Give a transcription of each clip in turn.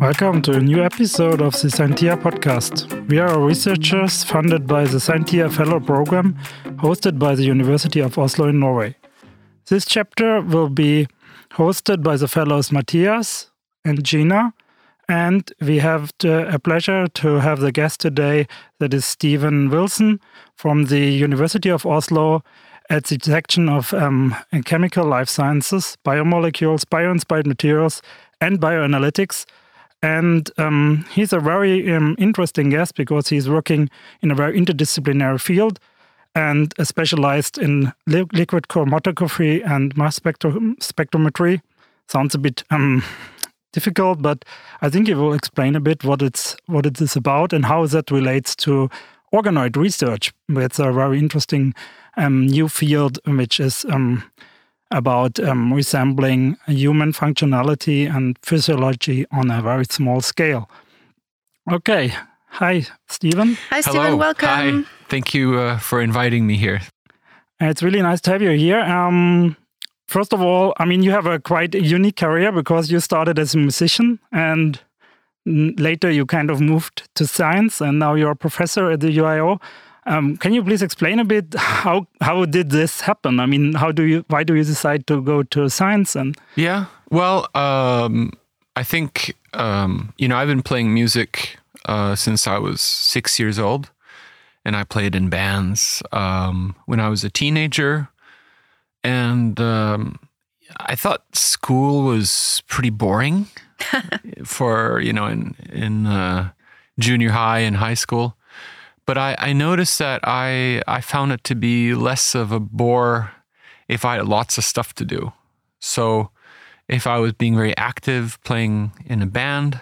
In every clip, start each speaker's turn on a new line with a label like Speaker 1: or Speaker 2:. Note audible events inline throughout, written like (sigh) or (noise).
Speaker 1: Welcome to a new episode of the Scientia podcast. We are researchers funded by the Scientia Fellow Program, hosted by the University of Oslo in Norway. This chapter will be hosted by the fellows Matthias and Gina, and we have the, a pleasure to have the guest today that is Steven Wilson from the University of Oslo at the section of um, chemical life sciences, biomolecules, bioinspired materials, and bioanalytics and um, he's a very um, interesting guest because he's working in a very interdisciplinary field and specialized in li liquid chromatography and mass spectro spectrometry. Sounds a bit um, difficult, but I think he will explain a bit what it's what it is about and how that relates to organoid research. It's a very interesting um, new field, which is um, about um, resembling human functionality and physiology on a very small scale. Okay. Hi, Steven.
Speaker 2: Hi, Steven. Welcome.
Speaker 3: Hi. Thank you uh, for inviting me here.
Speaker 1: It's really nice to have you here. Um, first of all, I mean, you have a quite unique career because you started as a musician and later you kind of moved to science and now you're a professor at the UIO. Um, can you please explain a bit how how did this happen? I mean, how do you why do you decide to go to science and?
Speaker 3: Yeah, well, um, I think um, you know I've been playing music uh, since I was six years old, and I played in bands um, when I was a teenager, and um, I thought school was pretty boring (laughs) for you know in in uh, junior high and high school but I, I noticed that I I found it to be less of a bore if I had lots of stuff to do. So if I was being very active playing in a band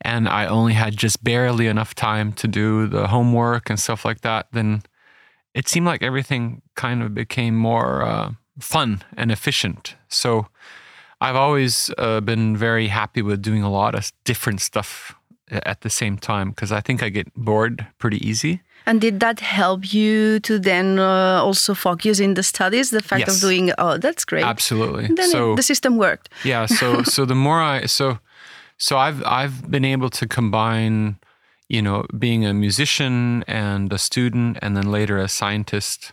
Speaker 3: and I only had just barely enough time to do the homework and stuff like that, then it seemed like everything kind of became more uh, fun and efficient. So I've always uh, been very happy with doing a lot of different stuff at the same time because I think I get bored pretty easy.
Speaker 2: And did that help you to then uh, also focus in the studies? The fact
Speaker 3: yes.
Speaker 2: of doing oh, that's great.
Speaker 3: Absolutely.
Speaker 2: And then
Speaker 3: so
Speaker 2: it, the system worked.
Speaker 3: Yeah. So (laughs) so the more I so so I've I've been able to combine, you know, being a musician and a student, and then later a scientist.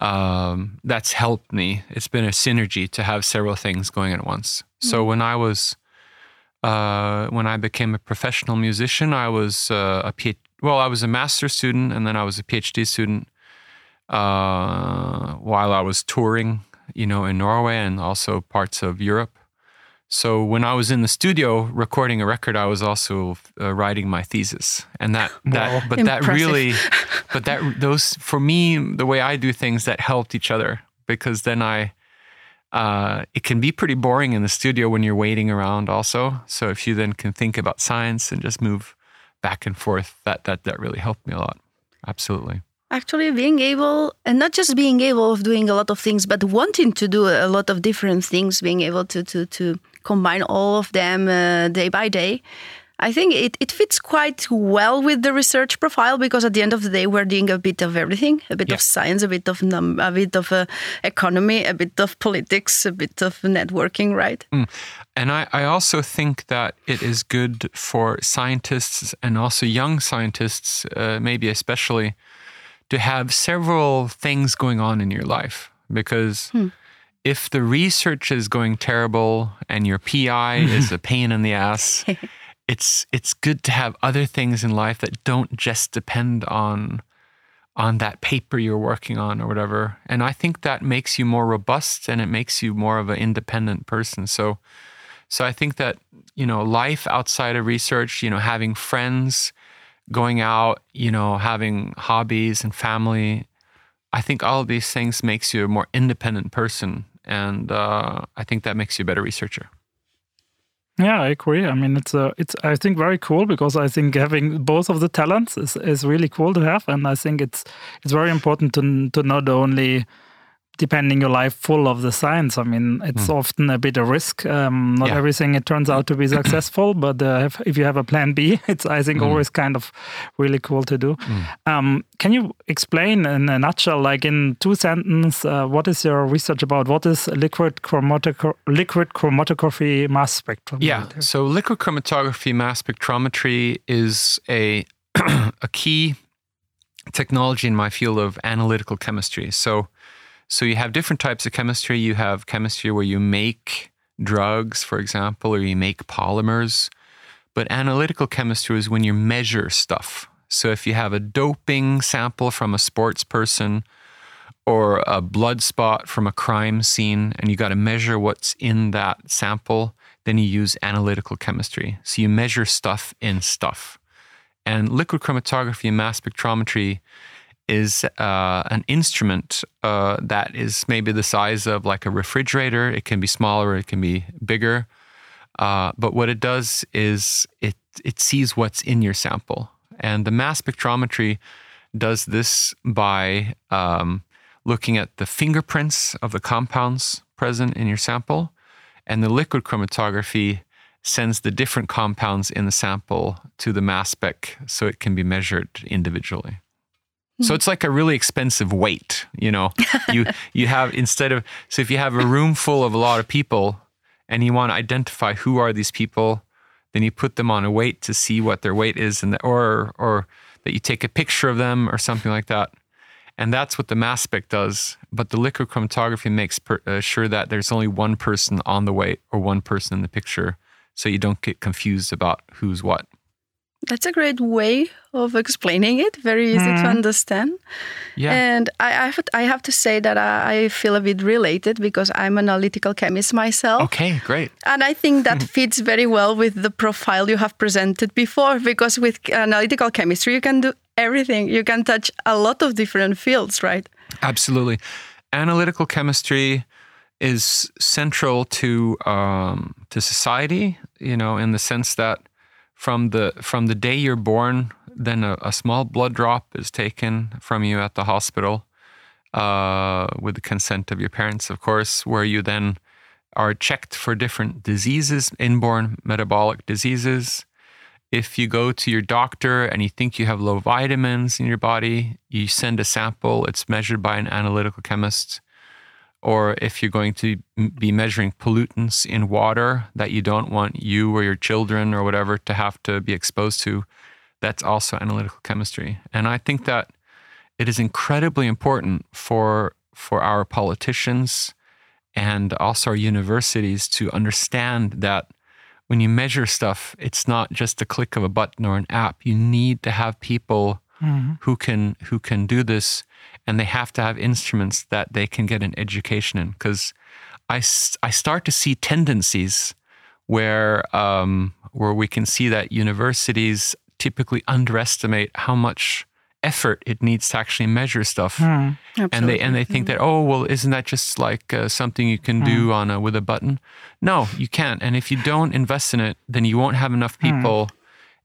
Speaker 3: Um, that's helped me. It's been a synergy to have several things going at once. So mm. when I was uh, when I became a professional musician, I was uh, a PhD. Well, I was a master's student, and then I was a PhD student uh, while I was touring, you know, in Norway and also parts of Europe. So when I was in the studio recording a record, I was also uh, writing my thesis, and that (laughs) that wow. but
Speaker 2: Impressive.
Speaker 3: that really, (laughs) but that those for me the way I do things that helped each other because then I uh, it can be pretty boring in the studio when you're waiting around also. So if you then can think about science and just move back and forth, that that that really helped me a lot. Absolutely.
Speaker 2: Actually, being able, and not just being able of doing a lot of things, but wanting to do a lot of different things, being able to to to combine all of them uh, day by day, I think it, it fits quite well with the research profile because at the end of the day we're doing a bit of everything, a bit yeah. of science, a bit of num- a bit of uh, economy, a bit of politics, a bit of networking, right?
Speaker 3: Mm. And I, I also think that it is good for scientists and also young scientists, uh, maybe especially, to have several things going on in your life because. Hmm if the research is going terrible and your PI (laughs) is a pain in the ass, (laughs) it's it's good to have other things in life that don't just depend on on that paper you're working on or whatever. And I think that makes you more robust and it makes you more of an independent person. So so I think that, you know, life outside of research, you know, having friends, going out, you know, having hobbies and family, I think all of these things makes you a more independent person. And uh, I think that makes you a better researcher.
Speaker 1: Yeah, I agree. I mean, it's uh, it's I think very cool because I think having both of the talents is, is really cool to have, and I think it's it's very important to to not only depending your life full of the science. I mean, it's mm. often a bit of risk. Um, not yeah. everything it turns out to be (coughs) successful, but uh, if, if, you have a plan B, (laughs) it's I think mm. always kind of really cool to do. Mm. Um, can you explain in a nutshell, like in two sentences, uh, what is your research about? What is liquid, liquid chromatography mass spectrometry?
Speaker 3: Yeah, so liquid chromatography mass spectrometry is a (clears throat) a key technology in my field of analytical chemistry. So so you have different types of chemistry. You have chemistry where you make drugs, for example, or you make polymers. But analytical chemistry is when you measure stuff. So if you have a doping sample from a sports person or a blood spot from a crime scene and you got to measure what's in that sample, then you use analytical chemistry. So you measure stuff in stuff. And liquid chromatography and mass spectrometry is uh, an instrument uh, that is maybe the size of like a refrigerator. It can be smaller, it can be bigger. Uh, but what it does is it it sees what's in your sample, and the mass spectrometry does this by um, looking at the fingerprints of the compounds present in your sample, and the liquid chromatography sends the different compounds in the sample to the mass spec so it can be measured individually. So it's like a really expensive weight, you know. (laughs) you you have instead of so if you have a room full of a lot of people and you want to identify who are these people, then you put them on a weight to see what their weight is and the, or or that you take a picture of them or something like that. And that's what the mass spec does. But the liquid chromatography makes per, uh, sure that there's only one person on the weight or one person in the picture, so you don't get confused about who's what.
Speaker 2: That's a great way of explaining it. Very easy mm. to mm-hmm. understand. Yeah. And I, I, have, I have to say that I, I, feel a bit related because I'm an analytical chemist myself.
Speaker 3: Okay, great.
Speaker 2: And I think that fits very well with the profile you have presented before because with analytical chemistry, you can do everything. You can touch a lot of different fields, right?
Speaker 3: Absolutely. Analytical chemistry is central to um, to society, you know, in the sense that from the from the day you're born, then a, a small blood drop is taken from you at the hospital uh, with the consent of your parents, of course, where you then are checked for different diseases, inborn metabolic diseases. If you go to your doctor and you think you have low vitamins in your body, you send a sample, it's measured by an analytical chemist or if you're going to be measuring pollutants in water that you don't want you or your children or whatever to have to be exposed to, that's also analytical chemistry. And I think that it is incredibly important for for our politicians and also our universities to understand that when you measure stuff, it's not just a click of a button or an app. You need to have people mm-hmm. who can who can do this and they have to have instruments that they can get an education in because I, I start to see tendencies where um, where we can see that universities typically underestimate how much effort it needs to actually measure stuff mm, and they and they think mm. that oh well isn't that just like uh, something you can mm. do on a with a button no you can't and if you don't invest in it then you won't have enough hmm. people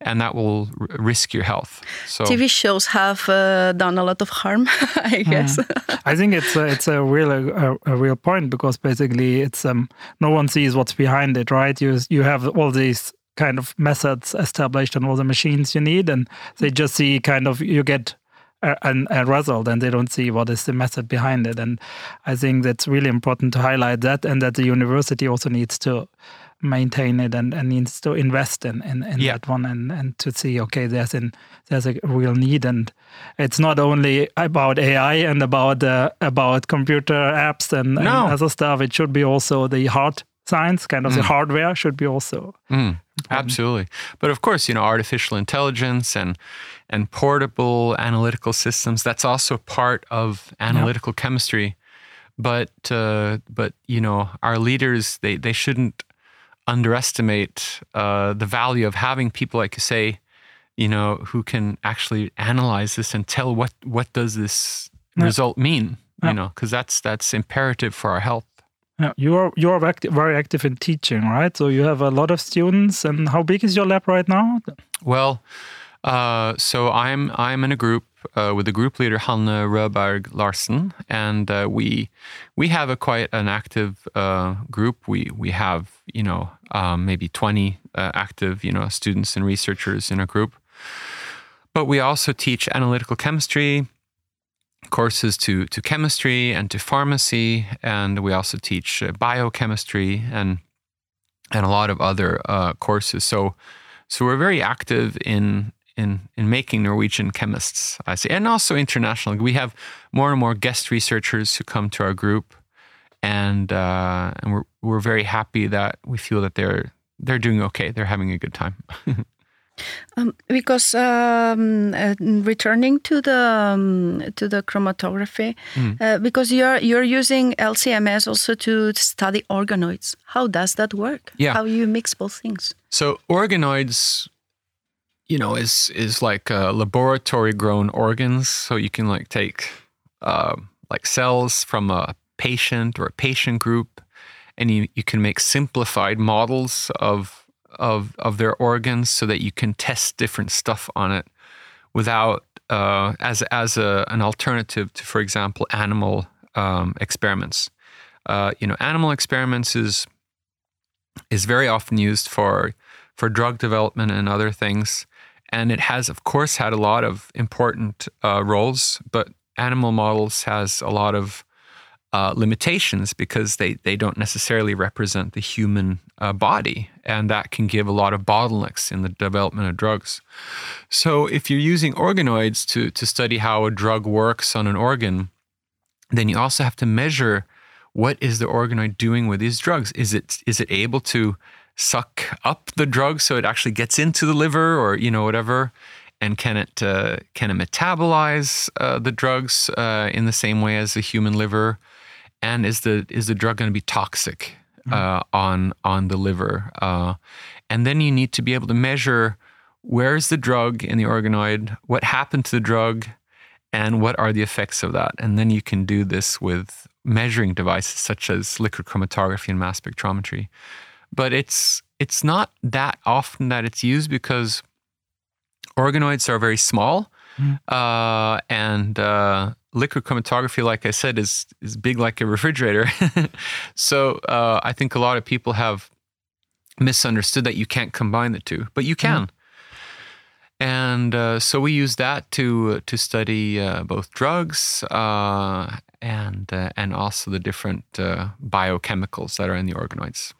Speaker 3: and that will risk your health.
Speaker 2: So TV shows have uh, done a lot of harm, (laughs) I hmm. guess.
Speaker 1: Mm. I think it's a, it's a real a, a, real point because basically it's um no one sees what's behind it, right? You you have all these kind of methods established and all the machines you need, and they just see kind of you get a, a, result and they don't see what is the method behind it. And I think that's really important to highlight that, and that the university also needs to maintain it and, and needs to invest in, in, in yeah. that one and, and to see okay there's an there's a real need and it's not only about AI and about uh, about computer apps and, no. and, other stuff it should be also the hard science kind of mm. the hardware should be also
Speaker 3: mm. absolutely but of course you know artificial intelligence and and portable analytical systems that's also part of analytical yeah. chemistry but uh, but you know our leaders they they shouldn't underestimate uh, the value of having people like you say, you know, who can actually analyze this and tell what what does this yeah. result mean, yeah. you know, because that's that's imperative for our health.
Speaker 1: Yeah, you are you are active, very active in teaching, right? So you have a lot of students. And how big is your lab right now?
Speaker 3: Well, Uh, so I'm I'm in a group uh, with the group leader Hanne Røberg-Larsen, and uh, we we have a quite an active uh, group. We we have you know um, maybe 20 uh, active you know students and researchers in a group, but we also teach analytical chemistry courses to to chemistry and to pharmacy, and we also teach uh, biochemistry and and a lot of other courses. So so we're very active in in in making Norwegian chemists, I say, and also international. We have more and more guest researchers who come to our group, and uh, and we're we're very happy that we feel that they're they're doing okay. They're having a good time. (laughs)
Speaker 2: um, because um, uh, returning to the um, to the chromatography, mm. uh, because you're you're using LCMS also to study organoids. How does that work?
Speaker 3: Yeah.
Speaker 2: How you mix both things?
Speaker 3: So organoids you know, is is like uh, laboratory grown organs. So you can like take uh, like cells from a patient or a patient group, and you, you can make simplified models of of of their organs so that you can test different stuff on it without uh, as as a, an alternative to, for example, animal um, experiments. Uh, you know, animal experiments is is very often used for for drug development and other things and it has, of course, had a lot of important uh, roles, but animal models has a lot of uh, limitations because they, they don't necessarily represent the human uh, body, and that can give a lot of bottlenecks in the development of drugs. So, if you're using organoids to, to study how a drug works on an organ, then you also have to measure what is the organoid doing with these drugs. Is it is it able to suck up the drug so it actually gets into the liver or you know whatever? And can it uh, can it metabolize uh, the drugs uh, in the same way as the human liver? And is the is the drug going to be toxic mm. on on the liver? Uh, and then you need to be able to measure where's the drug in the organoid what happened to the drug and what are the effects of that? And then you can do this with measuring devices such as liquid chromatography and mass spectrometry but it's it's not that often that it's used because organoids are very small, mm. uh, and uh, liquid chromatography, like I said, is is big like a refrigerator. (laughs) so uh, I think a lot of people have misunderstood that you can't combine the two, but you can. Mm. And uh, so we use that to to study uh, both drugs uh, and and also the different biochemicals that are in the organoids.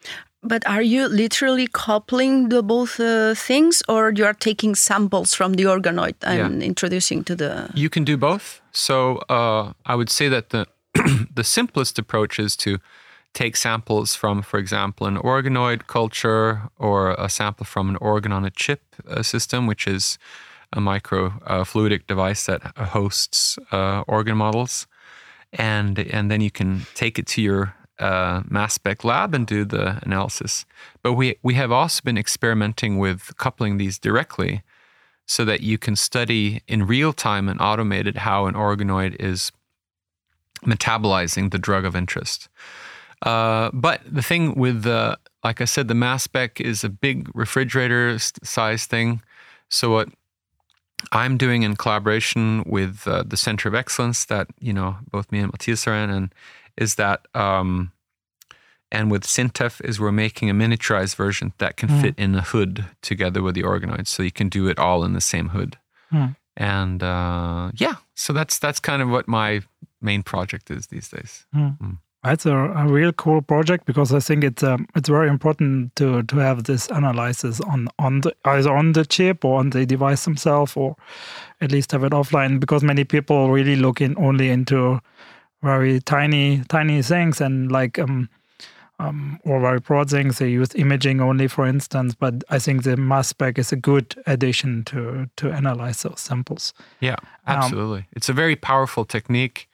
Speaker 2: But are you literally coupling the both uh, things, or you are taking samples from the organoid and yeah. introducing to the?
Speaker 3: You can do both. So uh, I would say that the (clears throat) the simplest approach is to take samples from, for example, an organoid culture or a sample from an organ on a chip uh, system, which is a microfluidic uh, device that hosts uh, organ models, and and then you can take it to your uh, mass spec lab and do the analysis. But we we have also been experimenting with coupling these directly, so that you can study in real time and automated how an organoid is metabolizing the drug of interest. Uh, but the thing with the, like I said, the mass spec is a big refrigerator size thing. So what I'm doing in collaboration with uh, the Center of Excellence that you know both me and Matthias are in, and is that um, and with SINTEF is we're making a miniaturized version that can mm. fit in a hood together with the organoids, so you can do it all in the same hood. Mm. And uh, yeah, so that's that's kind of what my main project is these days.
Speaker 1: Mm. It's a, a, real cool project because I think it's um, it's very important to to have this analysis on on the either on the chip or on the device themselves, or at least have it offline. Because many people really look in only into very tiny tiny things and like um, um, or very broad things. They use imaging only, for instance. But I think the mass spec is a good addition to to analyze those samples.
Speaker 3: Yeah, um, absolutely. Um, it's a very powerful technique.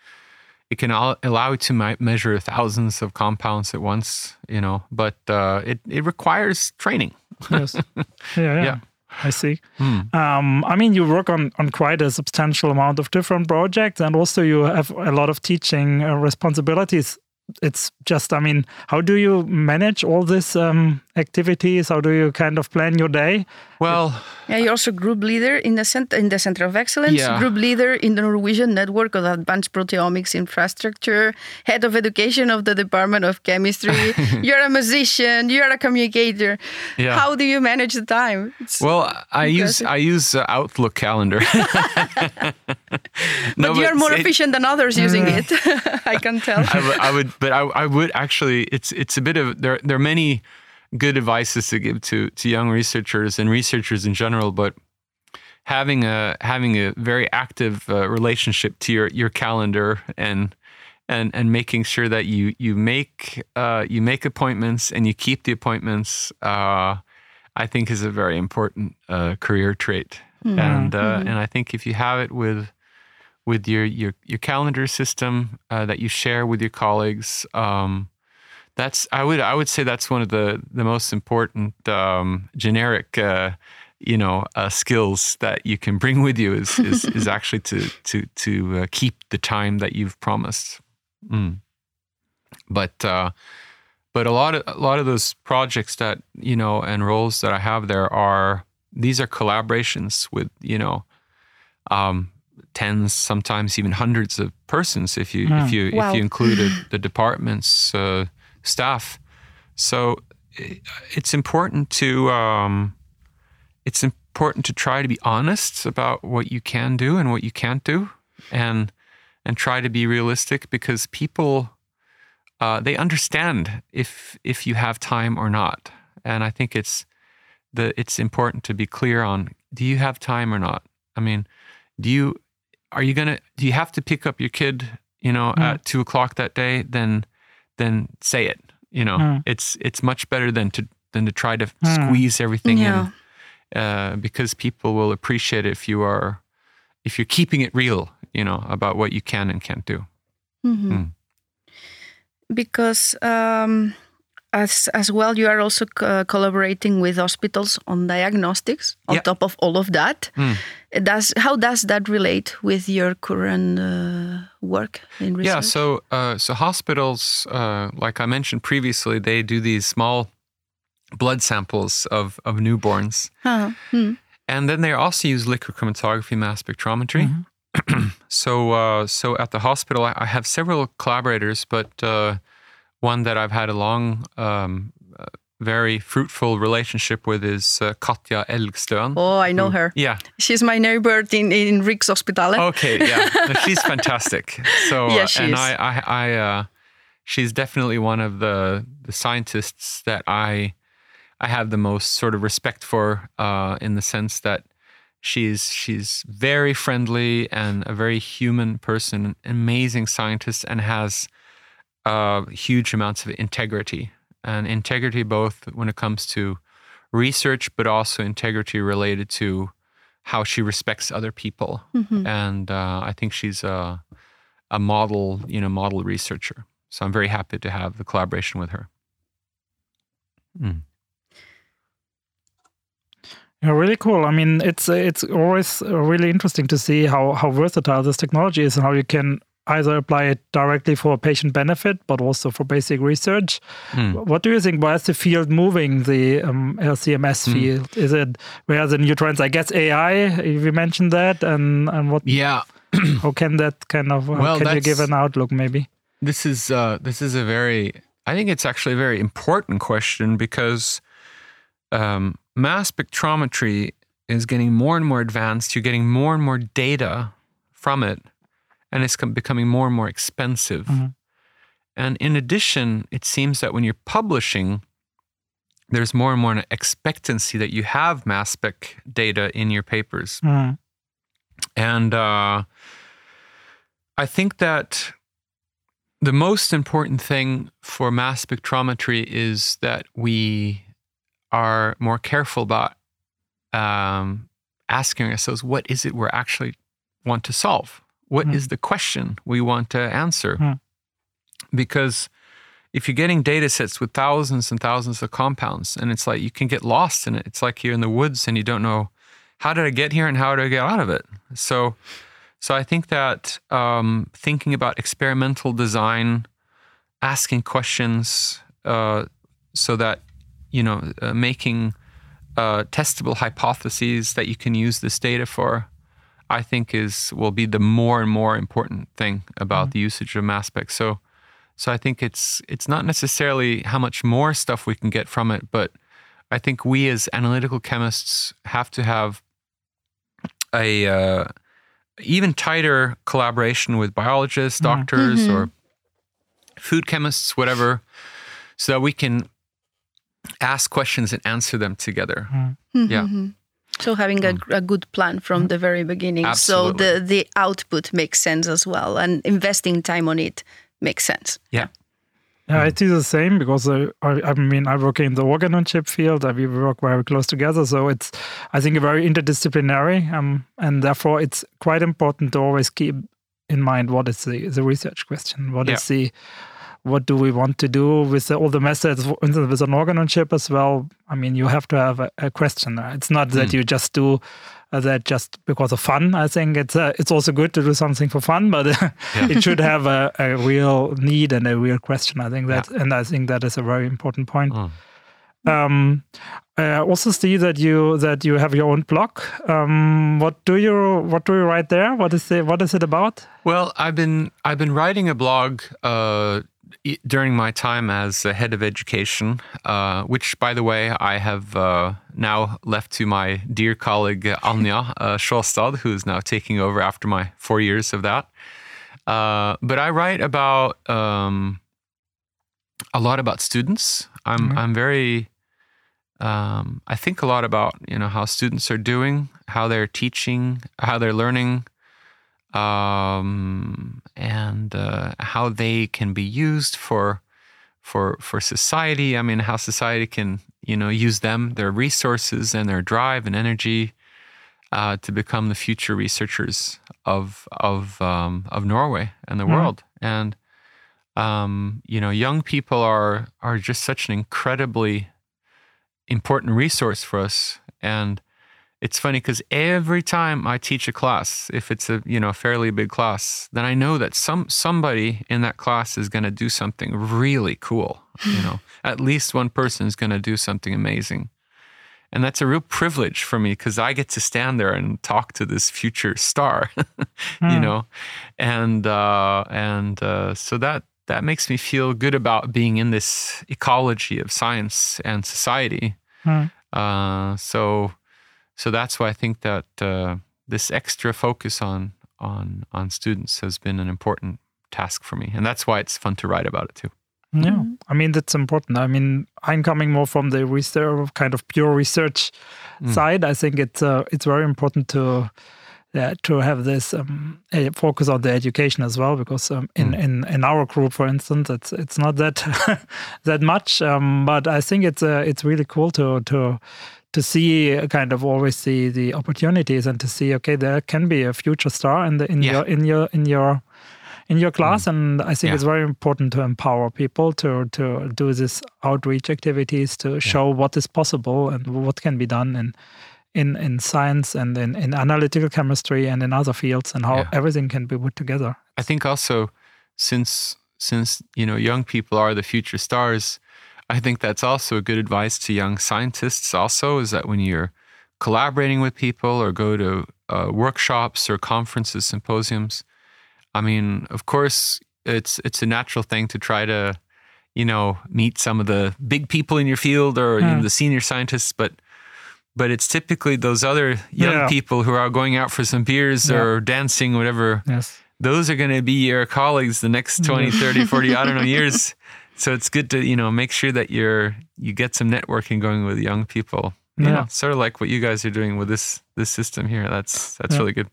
Speaker 3: It can allow you to measure thousands of compounds at once, you know, but uh, it it requires training.
Speaker 1: yes. (laughs) Yeah. yeah. yeah. I see. Mm. Um, I mean, you work on, on quite a substantial amount of different projects, and also you have a lot of teaching uh, responsibilities. It's just, I mean, how do you manage all this um, activities? How do you kind of plan your day?
Speaker 3: Well,
Speaker 2: yeah, you're also group leader in the center in the Center of Excellence,
Speaker 3: Yeah.
Speaker 2: group leader in the Norwegian Network of Advanced Proteomics Infrastructure, head of education of the Department of Chemistry. (laughs) you're a musician. You're a communicator.
Speaker 3: Yeah.
Speaker 2: How do you manage the time? It's-
Speaker 3: well, I use I use uh, Outlook calendar. (laughs) (laughs)
Speaker 2: but you're more
Speaker 3: it-
Speaker 2: efficient than others using it. I can tell.
Speaker 3: I would, I would, but I, I would actually. It's it's a bit of there. There are many good advices to give to to young researchers and researchers in general, but having a having a very active uh, relationship to your your calendar and and and making sure that you you make uh, you make appointments and you keep the appointments. Uh, I think is a very important uh, career trait, and uh, and I think if you have it with with your your your calendar system uh, that you share with your colleagues. Um, that's I would I would say that's one of the the most important um, generic uh, you know uh, skills that you can bring with you is is, is (laughs) actually to to to uh, keep the time that you've promised. Mm. But uh, but a lot of a lot of those projects that you know and roles that I have there are these are collaborations with you know um, tens, sometimes even hundreds of persons if you if you
Speaker 2: Wow.
Speaker 3: if you included (laughs) the department's uh, staff. So it's important to um, it's important to try to be honest about what you can do and what you can't do, and and try to be realistic because people uh, they understand if if you have time or not, and I think it's the it's important to be clear on do you have time or not. I mean, do you are you gonna do you have to pick up your kid you know at two o'clock that day then then say it you know
Speaker 1: Mm.
Speaker 3: it's it's much better than to than to try to squeeze everything
Speaker 2: Yeah.
Speaker 3: in uh, because people will appreciate it if you are if you're keeping it real you know about what you can and can't do
Speaker 2: Mhm.
Speaker 3: Mm.
Speaker 2: Because um, as as well, you are also co- collaborating with hospitals on diagnostics. On
Speaker 3: Yeah.
Speaker 2: top of all of that,
Speaker 3: Mm.
Speaker 2: does how does that relate with your current uh, work in research?
Speaker 3: Yeah, so uh, so hospitals, uh, like I mentioned previously, they do these small blood samples of of newborns,
Speaker 2: Huh. Hmm.
Speaker 3: and then they also use liquid chromatography mass spectrometry. (clears throat) so uh, so at the hospital, I, I have several collaborators, but uh, one that I've had a long. Um, uh, very fruitful relationship with is uh, Katja Elgstøen.
Speaker 2: Oh, I know her.
Speaker 3: Yeah.
Speaker 2: She's my neighbor in in Riggs Hospital.
Speaker 3: Okay, yeah, No, she's (laughs) fantastic. So,
Speaker 2: Yeah, she
Speaker 3: and
Speaker 2: is.
Speaker 3: I, I, I, uh, she's definitely one of the the scientists that I, I have the most sort of respect for, uh, in the sense that she's she's very friendly and a very human person, an amazing scientist, and has uh, huge amounts of integrity and integrity both when it comes to research, but also integrity related to how she respects other people. And uh, I think she's a a model, you know, model researcher. So I'm very happy to have the collaboration with her. Mm.
Speaker 1: Yeah, really cool. I mean, it's it's always uh, really interesting to see how how versatile this technology is and how you can either apply it directly for patient benefit, but also for basic research.
Speaker 3: Mm.
Speaker 1: What do you think? Where's the field moving? The um, LCMS
Speaker 3: Hmm.
Speaker 1: field is it where are the new trends? I guess AI. You mentioned that, and and what?
Speaker 3: Yeah, (clears throat)
Speaker 1: How can that kind of? Uh,
Speaker 3: Well,
Speaker 1: can you give an outlook maybe?
Speaker 3: this is uh, this is a very I think it's actually a very important question because um, mass spectrometry is getting more and more advanced. You're getting more and more data from it, and it's becoming more and more expensive.
Speaker 1: Mhm.
Speaker 3: And in addition, it seems that when you're publishing, there's more and more an expectancy that you have mass spec data in your papers.
Speaker 1: Mm.
Speaker 3: And uh, I think that the most important thing for mass spectrometry is that we are more careful about um, asking ourselves, what is it we're actually want to solve? What is
Speaker 1: Mhm.
Speaker 3: the question we want to answer?
Speaker 1: Hmm.
Speaker 3: Because if you're getting data sets with thousands and thousands of compounds, and it's like you can get lost in it. It's like you're in the woods and you don't know how did I get here and how did I get out of it. So, so I think that um, thinking about experimental design, asking questions, uh, so that you know, uh, making uh, testable hypotheses that you can use this data for, I think is will be the more and more important thing about mm-hmm. the usage of mass spec. So, so I think it's it's not necessarily how much more stuff we can get from it, but I think we as analytical chemists have to have a uh, even tighter collaboration with biologists, mm-hmm. doctors, mm-hmm. or food chemists, whatever, so that we can ask questions and answer them together. Mm-hmm. Yeah.
Speaker 2: Mm-hmm. So having a, mm. a, good plan from the very beginning, Absolutely. so the the output makes sense as well, and investing time on it makes sense.
Speaker 3: Yeah.
Speaker 1: Yeah, I do the same because uh, I, I, mean I work in the organ on chip field. Uh, we work very close together, so it's I think very interdisciplinary, um, and therefore it's quite important to always keep in mind what is the, the research question, What yeah. is the what do we want to do with the, all the methods with an organ on chip as well. I mean, you have to have a, a question. It's not that mm. you just do uh, that just because of fun. I think it's uh, it's also good to do something for fun, but uh, (laughs) yeah. it should have a, a, real need and a real question. I think that, yeah. and I think that is a very important point. Mm. Um, I also see that you that you have your own blog. Um, what do you what do you write there? What is it? What is it about?
Speaker 3: Well, I've been I've been writing a blog uh, during my time as head of education, uh, which, by the way, I have uh, now left to my dear colleague Anja uh, Sjåstad, who is now taking over after my four years of that. Uh, but I write about um, a lot about students. I'm mm-hmm. I'm very um, I think a lot about you know how students are doing, how they're teaching, how they're learning, um, and uh, how they can be used for for for society. I mean, how society can you know use them, their resources, and their drive and energy uh, to become the future researchers of of um, of Norway and the mm world. And um, you know, young people are are just such an incredibly important resource for us, and it's funny because every time I teach a class, if it's a you know fairly big class, then I know that some somebody in that class is going to do something really cool. You know, (sighs) at least one person is going to do something amazing, and that's a real privilege for me because I get to stand there and talk to this future star. mm. (laughs) You hmm. know, and uh, and uh, so that that makes me feel good about being in this ecology of science and society. Mm. Uh, so so that's why I think that uh, this extra focus on on on students has been an important task for me, and that's why it's fun to write about it too.
Speaker 1: Yeah, mm-hmm. I mean that's important. I mean, I'm coming more from the research, kind of pure research mm. side. I think it's uh, it's very important to yeah, to have this um, focus on the education as well, because um, in, mm. in in our group, for instance, it's it's not that (laughs) that much. Um, but I think it's uh, it's really cool to to to see kind of always see the opportunities and to see okay there can be a future star in the in yeah. your in your in your in your class mm. and i think yeah. it's very important to empower people to to do this outreach activities to yeah. show what is possible and what can be done in in in science and in, in analytical chemistry and in other fields and how everything can be put together
Speaker 3: i think also since since you know young people are the future stars I think that's also a good advice to young scientists. Also, is that when you're collaborating with people or go to uh, workshops or conferences, symposiums, I mean, of course, it's it's a natural thing to try to, you know, meet some of the big people in your field or you know, the senior scientists, but but it's typically those other young yeah. people who are going out for some beers yeah. or dancing, whatever.
Speaker 1: Yes.
Speaker 3: Those are going to be your colleagues the next 20, 30, 40, I don't know, years. (laughs) so it's good to you know make sure that you're you get some networking going with young people you yeah. know sort of like what you guys are doing with this this system here that's that's yeah. really good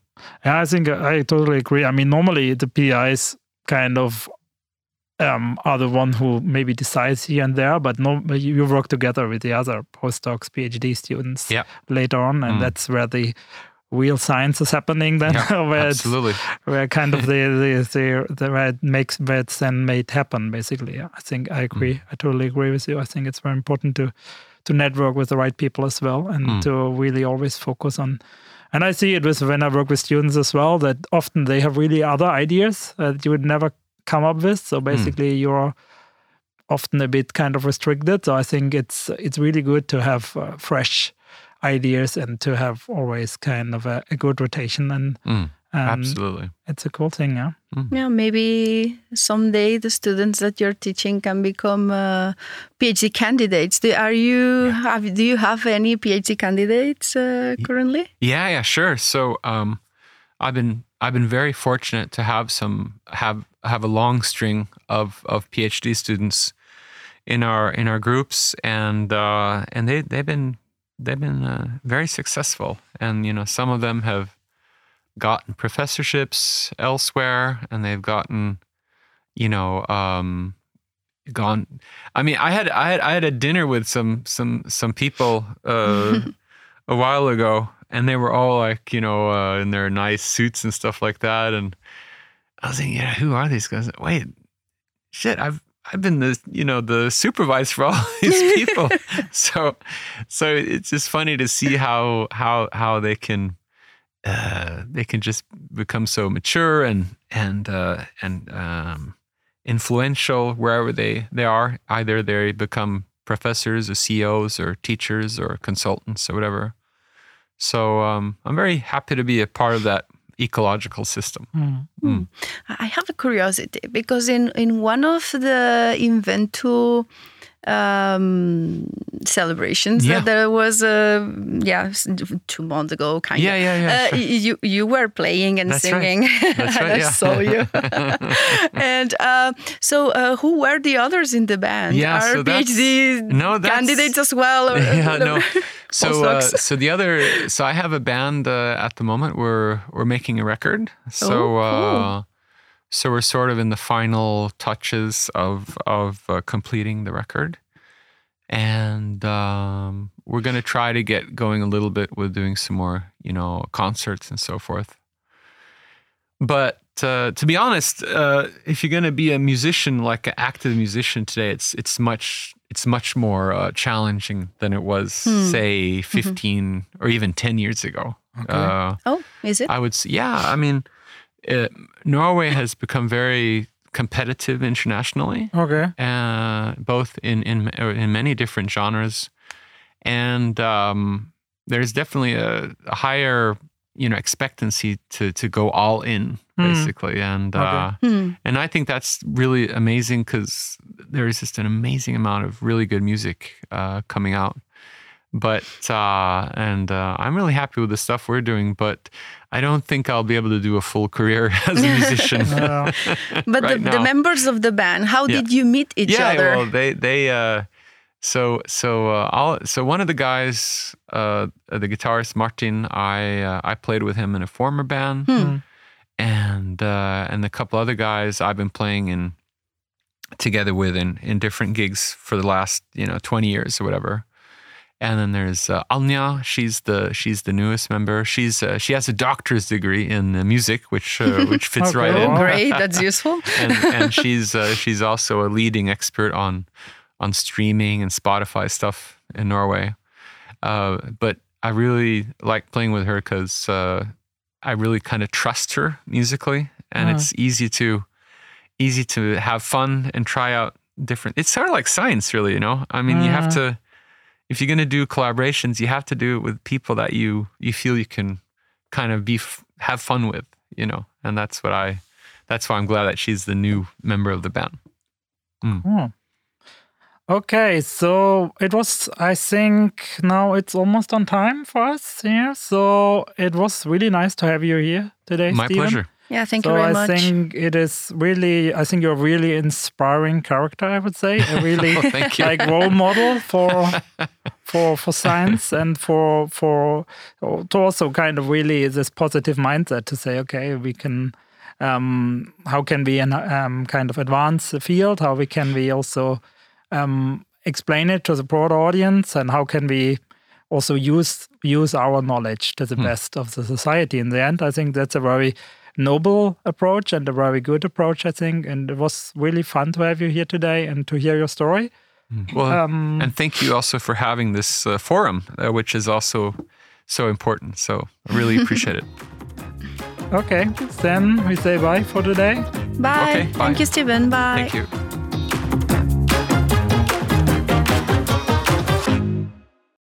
Speaker 1: yeah i think i totally agree i mean normally the PIs kind of um, are the one who maybe decides here and there, but no, you work together with the other postdocs, PhD students
Speaker 3: yeah.
Speaker 1: later on, and mm. that's where the real science is happening then
Speaker 3: yeah, (laughs)
Speaker 1: where
Speaker 3: absolutely
Speaker 1: where kind of the (laughs) the, the, the where it makes where it's then made happen basically i think i agree mm. i totally agree with you i think it's very important to to network with the right people as well and mm. to really always focus on and i see it with when i work with students as well that often they have really other ideas that you would never come up with so mm. basically mm. you're often a bit kind of restricted. So I think it's it's really good to have uh, fresh ideas and to have always kind of a, a good rotation and.
Speaker 3: Mm, absolutely,
Speaker 1: it's a cool thing, yeah.
Speaker 2: Mm. Yeah, maybe someday the students that you're teaching can become uh, PhD candidates. Do, are you yeah. have do you have any PhD candidates uh, currently?
Speaker 3: Yeah, yeah, sure. So um, I've been I've been very fortunate to have some have have a long string of of PhD students in our in our groups, and uh, and they they've been they've been uh, very successful, and you know some of them have gotten professorships elsewhere, and they've gotten you know um, gone. I mean, I had I had I had a dinner with some some some people uh, (laughs) a while ago, and they were all like you know uh, in their nice suits and stuff like that, and I was thinking, yeah, who are these guys? Wait, shit, I've I've been the you know the supervisor for all (laughs) these people. (laughs) so so it's just funny to see how how how they can uh, they can just become so mature and and uh, and um, influential wherever they they are. Either they become professors or CEOs or teachers or consultants or whatever. So um, I'm very happy to be a part of that ecological system. Mm.
Speaker 2: Mm. I have a curiosity because in, in one of the Inventu um, celebrations yeah. there was a yeah two months ago kind
Speaker 3: yeah,
Speaker 2: of
Speaker 3: yeah yeah
Speaker 2: uh,
Speaker 3: sure.
Speaker 2: you you were playing and
Speaker 3: That's
Speaker 2: singing
Speaker 3: right. That's right, (laughs)
Speaker 2: I saw you (laughs) and uh, so uh, who were the others in the band
Speaker 3: yeah
Speaker 2: are
Speaker 3: so
Speaker 2: PhD
Speaker 3: no,
Speaker 2: candidates as well or, (laughs)
Speaker 3: yeah no so uh, so the other so I have a band uh, at the moment we're we're making a record. So
Speaker 2: oh, cool.
Speaker 3: uh, so we're sort of in the final touches of of uh, completing the record. And um, we're going to try to get going a little bit with doing some more you know concerts and so forth. But uh, to be honest uh, if you're going to be a musician like an active musician today it's it's much it's much more uh, challenging than it was
Speaker 2: Hmm.
Speaker 3: say 15 or even 10 years ago
Speaker 1: Okay.
Speaker 3: uh,
Speaker 2: oh is it
Speaker 3: I would say, yeah. I mean, uh, Norway has become very competitive internationally,
Speaker 1: Okay.
Speaker 3: uh, both in in in many different genres, and um, there's definitely a, a higher you know expectancy to to go all in
Speaker 1: Hmm.
Speaker 3: basically, and uh,
Speaker 1: Okay.
Speaker 2: Hmm.
Speaker 3: and I think that's really amazing because there is just an amazing amount of really good music uh, coming out. But uh, and uh, I'm really happy with the stuff we're doing. But I don't think I'll be able to do a full career (laughs) as a musician. (laughs)
Speaker 1: Uh,
Speaker 2: but
Speaker 3: right
Speaker 2: the, the members of the band how
Speaker 3: Yeah.
Speaker 2: did you meet each
Speaker 3: yeah,
Speaker 2: other Yeah,
Speaker 3: well, they they uh, so so uh, all so one of the guys, uh, the guitarist Martin, I uh, I played with him in a former band,
Speaker 2: Hmm.
Speaker 3: and uh, and a couple other guys I've been playing in together with in in different gigs for the last you know twenty years or whatever. And then there's uh, Anya. She's the she's the newest member. She's uh, she has a doctor's degree in uh, music, which uh, which (laughs) fits
Speaker 1: Okay,
Speaker 3: right in
Speaker 2: great (laughs) that's useful
Speaker 3: and and she's uh, she's also a leading expert on on streaming and Spotify stuff in Norway. Uh, but I really like playing with her because uh, I really kind of trust her musically, and
Speaker 1: Ah.
Speaker 3: it's easy to easy to have fun and try out different. It's sort of like science, really. You know, I mean, you have
Speaker 1: Ah.
Speaker 3: to if you're going to do collaborations, you have to do it with people that you you feel you can kind of be f- have fun with. You know, and that's what I that's why I'm glad that she's the new member of the band.
Speaker 1: Oh. Okay, so it was, I think now it's almost on time for us here. So it was really nice to have you here today.
Speaker 3: My
Speaker 1: Steven.
Speaker 3: pleasure.
Speaker 2: yeah thank
Speaker 1: so
Speaker 2: you very
Speaker 1: I
Speaker 2: much I
Speaker 1: think it is really, I think you're a really inspiring character, I would say. A (laughs) really
Speaker 3: Oh,
Speaker 1: like role model for (laughs) for for science and for for to also kind of really this positive mindset to say, okay, we can um, how can we um, kind of advance the field? How we can we also um, explain it to the broader audience, and how can we also use use our knowledge to the best of the society? In the end, I think that's a very noble approach and a very good approach. I think, and it was really fun to have you here today and to hear your story.
Speaker 3: Well,
Speaker 1: Um,
Speaker 3: and thank you also for having this uh, forum, uh, which is also so important. So I really (laughs) appreciate it.
Speaker 1: Okay, then we say bye for today.
Speaker 2: bye
Speaker 3: Okay, bye.
Speaker 2: thank you stephen bye
Speaker 3: Thank you.